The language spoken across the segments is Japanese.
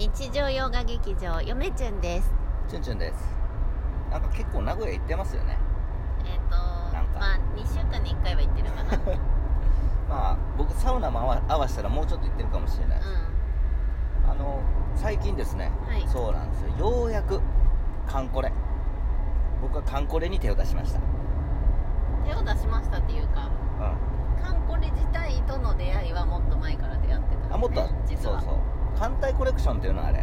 日常洋画劇場よめちゅんです。チュンチュンです。なんか結構名古屋行ってますよね。えっ、となんか。まあ2週間に1回は行ってるかな。う んまあ僕サウナも合わ合わせたらもうちょっと行ってるかもしれないです、あの最近ですね、はい。そうなんですよ。ようやくカンコレ。僕はカンコレに手を出しました。手を出しましたっていうかうん。カンコレ自体との出会いはもっと前から出会ってた、ね、あもっとコレクションっていうのはあれ、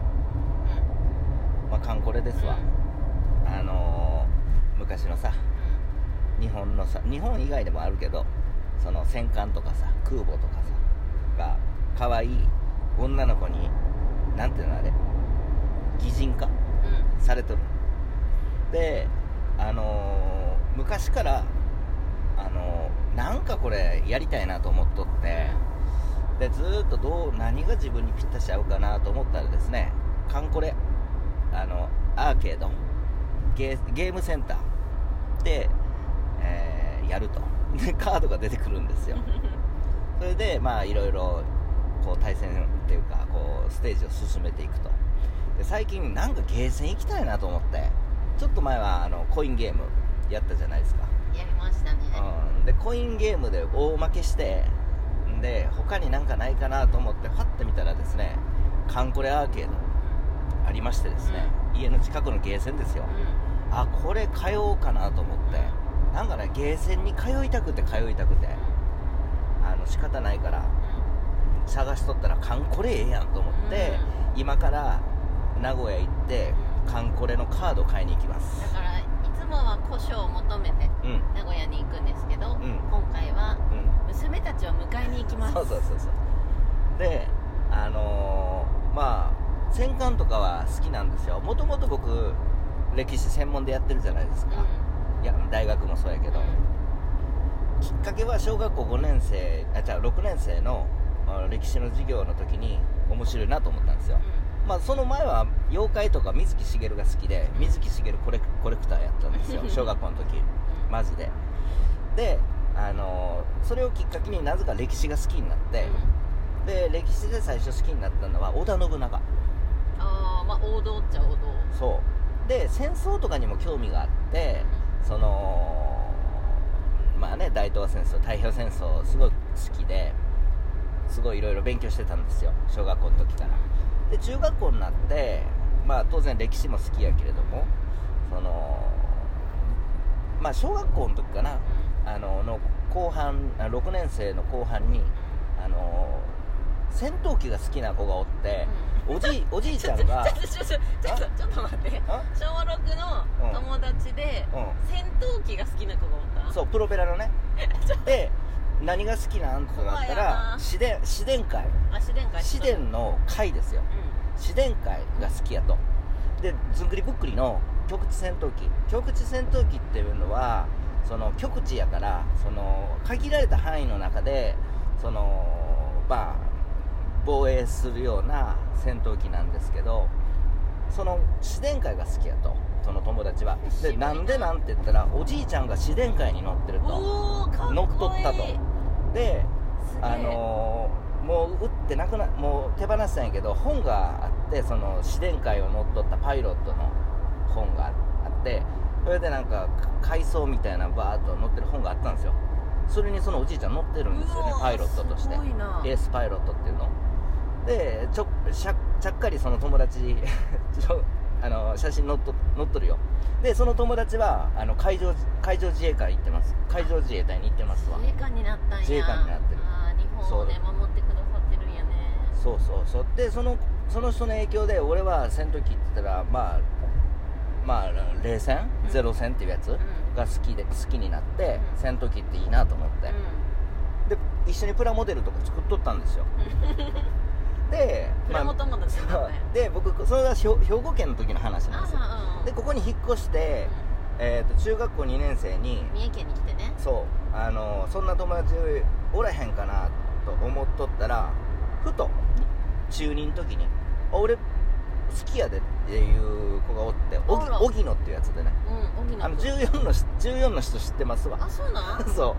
まあ、カンコレですわ、あのー昔のさ日本のさ日本以外でもあるけどその戦艦とかさ空母とかさが可愛い女の子になんていうのあれ擬人化うん。うんされとる。であのー昔からあのーなんかこれやりたいなと思っとってでずーっとどう何が自分にぴったし合うかなと思ったらですねカンコレあのアーケードゲーゲームセンターで、えーやると。でカードが出てくるんですよ。それでまあいろいろこう対戦っていうかこうステージを進めていくと。で最近なんかゲーセン行きたいなと思って。ちょっと前はあのコインゲームやったじゃないですか、やりましたね。うん、でコインゲームで大負けしてで他になんかないかなと思ってファッて見たらですねカンコレアーケードありましてですね、家の近くのゲーセンですよ。うん。あこれ通おうかなと思って。なんかねゲーセンに通いたくて通いたくて。あの仕方ないから探しとったらカンコレええやんと思って、今から名古屋行ってカンコレのカード買いに行きます。だからいつもは古書を求めてうん。名古屋であのーまあ戦艦とかは好きなんですよ。もともと僕歴史専門でやってるじゃないですか、いや大学もそうやけど、きっかけは小学校5年生あじゃあ6年生のあ歴史の授業の時に面白いなと思ったんですよ、まあ、その前は妖怪とか水木しげるが好きで水木しげるコレクコレクターやったんですよ。小学校の時マジで。であのーそれをきっかけになぜか歴史が好きになって、で歴史で最初好きになったのは織田信長。ああまあ王道っちゃ王道。そう。で戦争とかにも興味があってそのまあね大東亜戦争太平洋戦争すごい好きですごいいろいろ勉強してたんですよ小学校の時から。で中学校になってまあ当然歴史も好きやけれどもそのまあ小学校の時かなあのの後半あ6年生の後半にあの戦闘機が好きな子がおっておじい おじいちゃんがちょっとちょっとちょっとちょっと待って。あ？小6の友達でうん。戦闘機が好きな子がおった。そうプロペラのね。で何が好きなんってなったらな。市電市電会。あ市電会。市電の会ですよ。う市電会が好きやと。でずんぐりぶっくりの極地戦闘機。極地戦闘機っていうのはその極地やからその限られた範囲の中でそのまあ防衛するような戦闘機なんですけどその市電会が好きやとその友達は。でなんでなんて言ったらおじいちゃんが市電会に乗ってるんと乗っ取ったと。であのーもう打ってなくなもう手放したんやけど本があってその市電会を乗っ取ったパイロットの本があってそれでなんか階層みたいなバーッと載ってる本があったんですよ。それにそのおじいちゃん乗ってるんですよねパイロットとして。エースパイロットっていうのでちょしゃちゃっかりその友達 あの写真載っと載っとるよ。でその友達はあの海上海上自衛隊行ってます。海上自衛隊に行ってますわ。自衛官になったんや。自衛官になってる。あー日本をね守ってくださってるんやね。そうそうそう。でそのその人の影響で俺は戦闘機って言ったらまあまあ冷戦、うん。ゼロ戦っていうやつん。が好きで好きになって、うん。戦闘機っていいなと思って、で一緒にプラモデルとか作っとったんですよ でプラモ友達だね。で僕それは兵兵庫県の時の話なんですよ。あでここに引っ越して、えー、と中学校2年生に三重県に来てね。そう。あのそんな友達おらへんかなと思っとったらふと中2の時に「あ俺好きやで」っていう子がおって荻野っていうやつでね。うん荻野あの君14のし14の人知ってますわ。あそうなん？そう。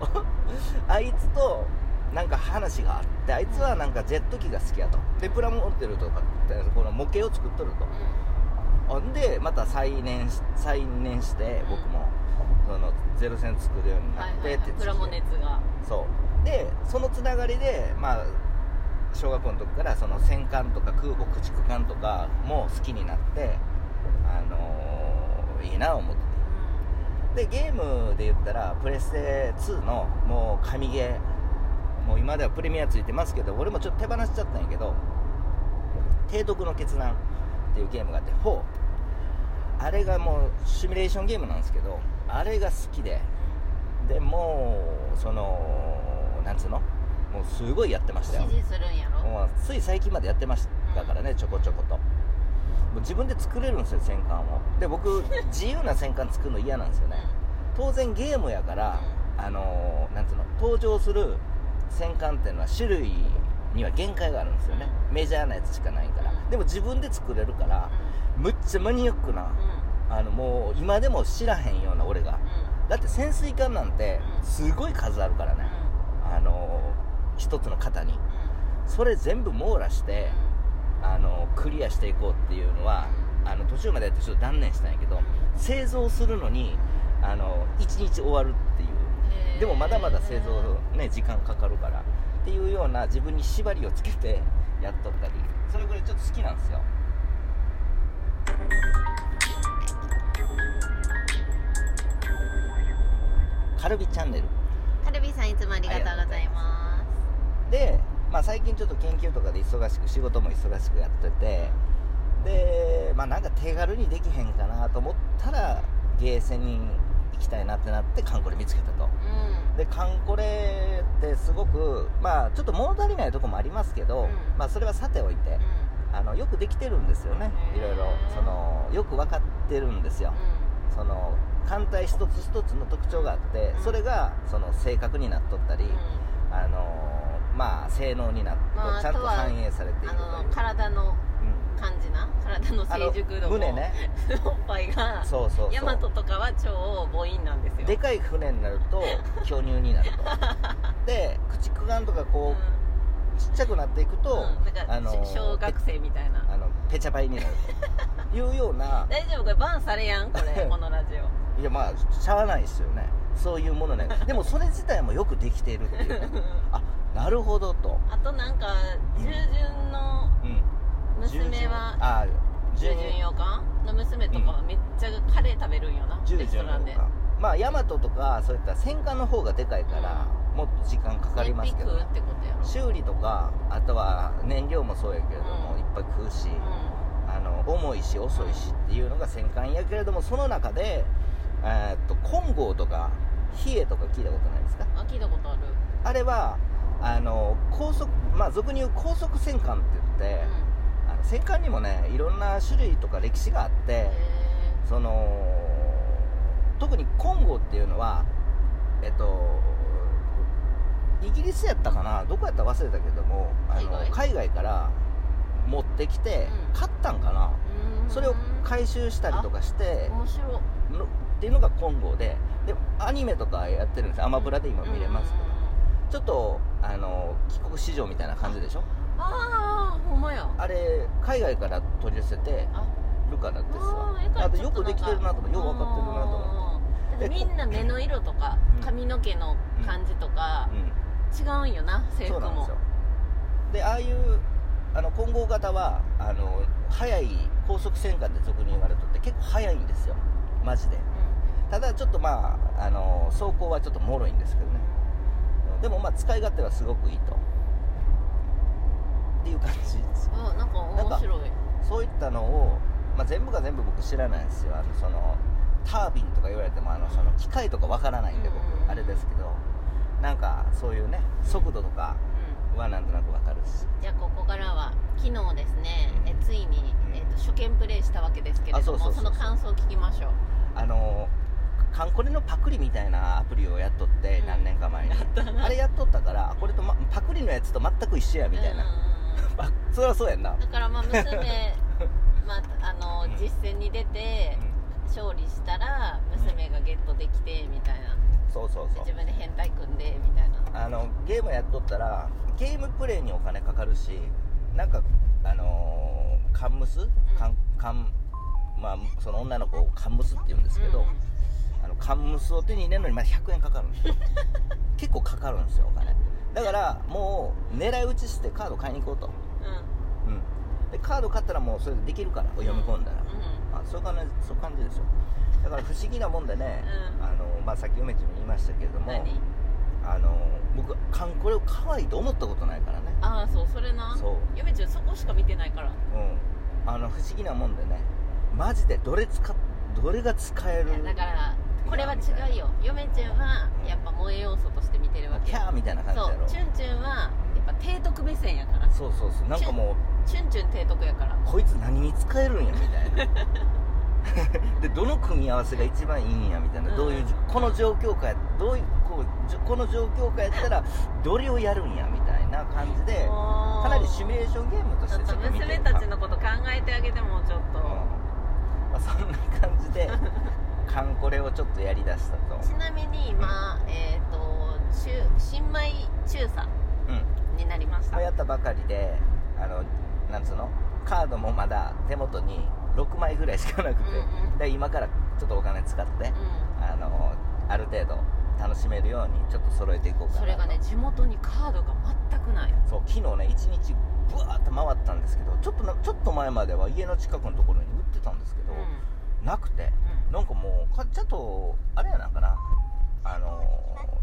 あいつとなんか話があってあいつはなんかジェット機が好きやと。でプラモデルとかってこの模型を作っとると。ほんでまた再燃し再燃して僕も、そのゼロ戦作るようになってはいはいはいってプラモ熱が。そう。でそのつながりでまあ小学校の時からその戦艦とか空母駆逐艦とかも好きになってあのーいいな思ってて。でゲームで言ったらプレステ2のもう神ゲーもう今ではプレミアついてますけど俺もちょっと手放しちゃったんやけど「提督の決断」っていうゲームがあって4あれがもうシミュレーションゲームなんですけどあれが好きででもうそのなんつうの？もうすごいやってましたよ。指示するんやろ？もうつい最近までやってましたからねちょこちょこと。もう自分で作れるんですよ戦艦を。で僕 自由な戦艦作るの嫌なんですよね。当然ゲームやからあのーなんつうの？登場する戦艦っていうのは種類には限界があるんですよね。メジャーなやつしかないから。でも自分で作れるからむっちゃマニアックなあのもう今でも知らへんような俺が。だって潜水艦なんてすごい数あるからね。あの一つの型に。それ全部網羅してあのクリアしていこうっていうのはあの途中までやってちょっと断念したんやけど製造するのにあの1日終わるっていうでもまだまだ製造ね時間かかるからっていうような自分に縛りをつけてやっとったり。それぐらいちょっと好きなんですよ。カルビチャンネル。カルビさんいつもありがとうございまで、まあ、最近ちょっと研究とかで忙しく仕事も忙しくやっててでまあなんか手軽にできへんかなと思ったらゲーセンに行きたいなってなってカンコレ見つけたと。すうん。でカンコレってすごくまあちょっと物足りないとこもありますけど、うん。まあそれはさておいてあのよくできてるんですよね。いろいろそのよく分かってるんですよ。その艦隊一つ一つの特徴があってうん。それがその正確になっとったり、あのまあ性能になっと、まあちゃんと反映されているとい体のうん感じな体の成熟度もあの胸ね。おっぱいがそうそうヤマそトとかは超母音なんですよ。うでかい船になると巨乳になると。で駆逐艦とかこう、ちっちゃくなっていくと、うん。あのし小学生みたいな。あのペチャパイになると。いうような 大丈夫？これバンされやん？これこのラジオ。いやまあしゃあないですよね。そういうものね。でもそれ自体もよくできているっていうね。あなるほどと。あとなんか従順のうん娘はあ従順洋館の娘とかはめっちゃカレー食べるんよな従レストまあ大和とかそういった戦艦の方がでかいから、もっと時間かかりますけど、燃費食うってことやろ。修理とかあとは燃料もそうやけれども、うん。いっぱい食うし、うあの重いし遅いしっていうのが戦艦やけれどもその中で、えーっと金剛とか比叡とか聞いたことないですか？んあ聞いたことある。あれはあの高速まあ俗に言う高速戦艦って言って、戦艦にもねいろんな種類とか歴史があってへその特に金剛っていうのはえっとイギリスやったかなどこやったか忘れたけどもあの海外？から持ってきてうん。買ったんかな、それを回収したりとかしてっていうのが金剛ででアニメとかやってるんですアマプラで今見れますけど、ちょっとあの帰国子女みたいな感じでしょああほんまや。あれ海外から取り寄せてあ。るからですわ。ああとよくできてるなと思ってよく分かってるなと思ってでみんな目の色とかうん。髪の毛の感じとか違うんよな制服も。ですよ。でああいうあの混合型はあの速い高速戦艦って俗に言われとって結構速いんですよ。マジで。ただちょっとまああの走行はちょっと脆いんですけどね。でもまあ使い勝手はすごくいいとっていう感じですうんあなんか面白い。そういったのを、まあ、全部が全部僕知らないんですよ。あのそのタービンとか言われてもあのその機械とかわからないんでうん。僕あれですけど。なんかそういうね速度とかうん。はなんとなくわかるしじゃあここからは昨日ですね。えついに、うん。えー、と初見プレイしたわけですけれどもあその感想を聞きましょう。あのカンコレのパクリみたいなアプリをやっとってうん。何年か前に、あれやっとったからこれと、ま、パクリのやつと全く一緒やみたいな、うん あそりゃそうやんな、だからまあ娘 まああのうん。実戦に出て勝利したら娘がゲットできてみたいな。そうそうそう。自分で変態組んでみたいな。あのゲームやっとったらゲームプレイにお金かかるしなんかあのーカンムス？カンカンまあその女の子をカンムスって言うんですけど、うんうんあのカンムスを手に入れるのにまだ100円かかるんですよ。結構かかるんですよお金だからもう狙い撃ちしてカード買いに行こうと、うん。うん、でカード買ったらもうそれでできるから読み込んだら、うあそういう感じそういう感じですよ。だから不思議なもんでね、うん。あのまあ、さっき梅ちゃんも言いましたけれども何？あの僕カンコレを可愛いと思ったことないからね。ああそうそれな。そう。嫁ちゃんそこしか見てないから。うん。あの不思議なもんでねマジでどれ使っどれが使えるだからこれは違うよ。嫁ちゃんはやっぱ萌え要素として見てるわけキャーみたいな感じそやろ。う。チュンチュンはやっぱ提督目線やから。そうそうそう。なんかもうチュンチュン提督やから。こいつ何に使えるんやみたいな。でどの組み合わせが一番いいんやみたいな、うん。どういうこの状況下やどういうこうこの状況下やったら どれをやるんやみたいな感じでかかなりシミュレーションゲームとしてちょっと見て娘たちのこと考えてあげてもちょっと、うん。まあ、そんな感じで カンコレをちょっとやりだしたと。ちなみに今、えっ、と中新米中佐うん。になりました、まあやったばかりであのなんつうの？カードもまだ手元に6枚ぐらいしかなくて、うんうん。で今からちょっとお金使って、うあのある程度楽しめるようにちょっと揃えていこうかなそれがね地元にカードが全くない。そう昨日ね一日ブワーって回ったんですけどちょっとなちょっと前までは家の近くのところに売ってたんですけど、うなくて。んなんかもうかちょっとあれやなんかな。あの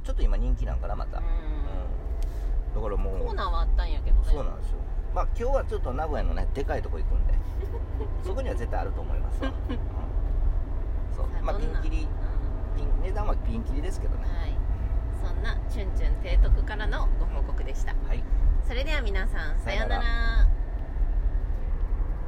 ちょっと今人気なんかなまた、ううん。だからもん、う。コーナーはあったんやけどね。そうなんですよ。まあ今日はちょっと名古屋のねでかいとこ行くんで。そこには絶対あると思いますわ、うん。そう。まあピンキリ。ピン値段はピンキリですけどね。うんはい。そんなチュンチュン提督からのご報告でした。はい。それでは皆さんさようなら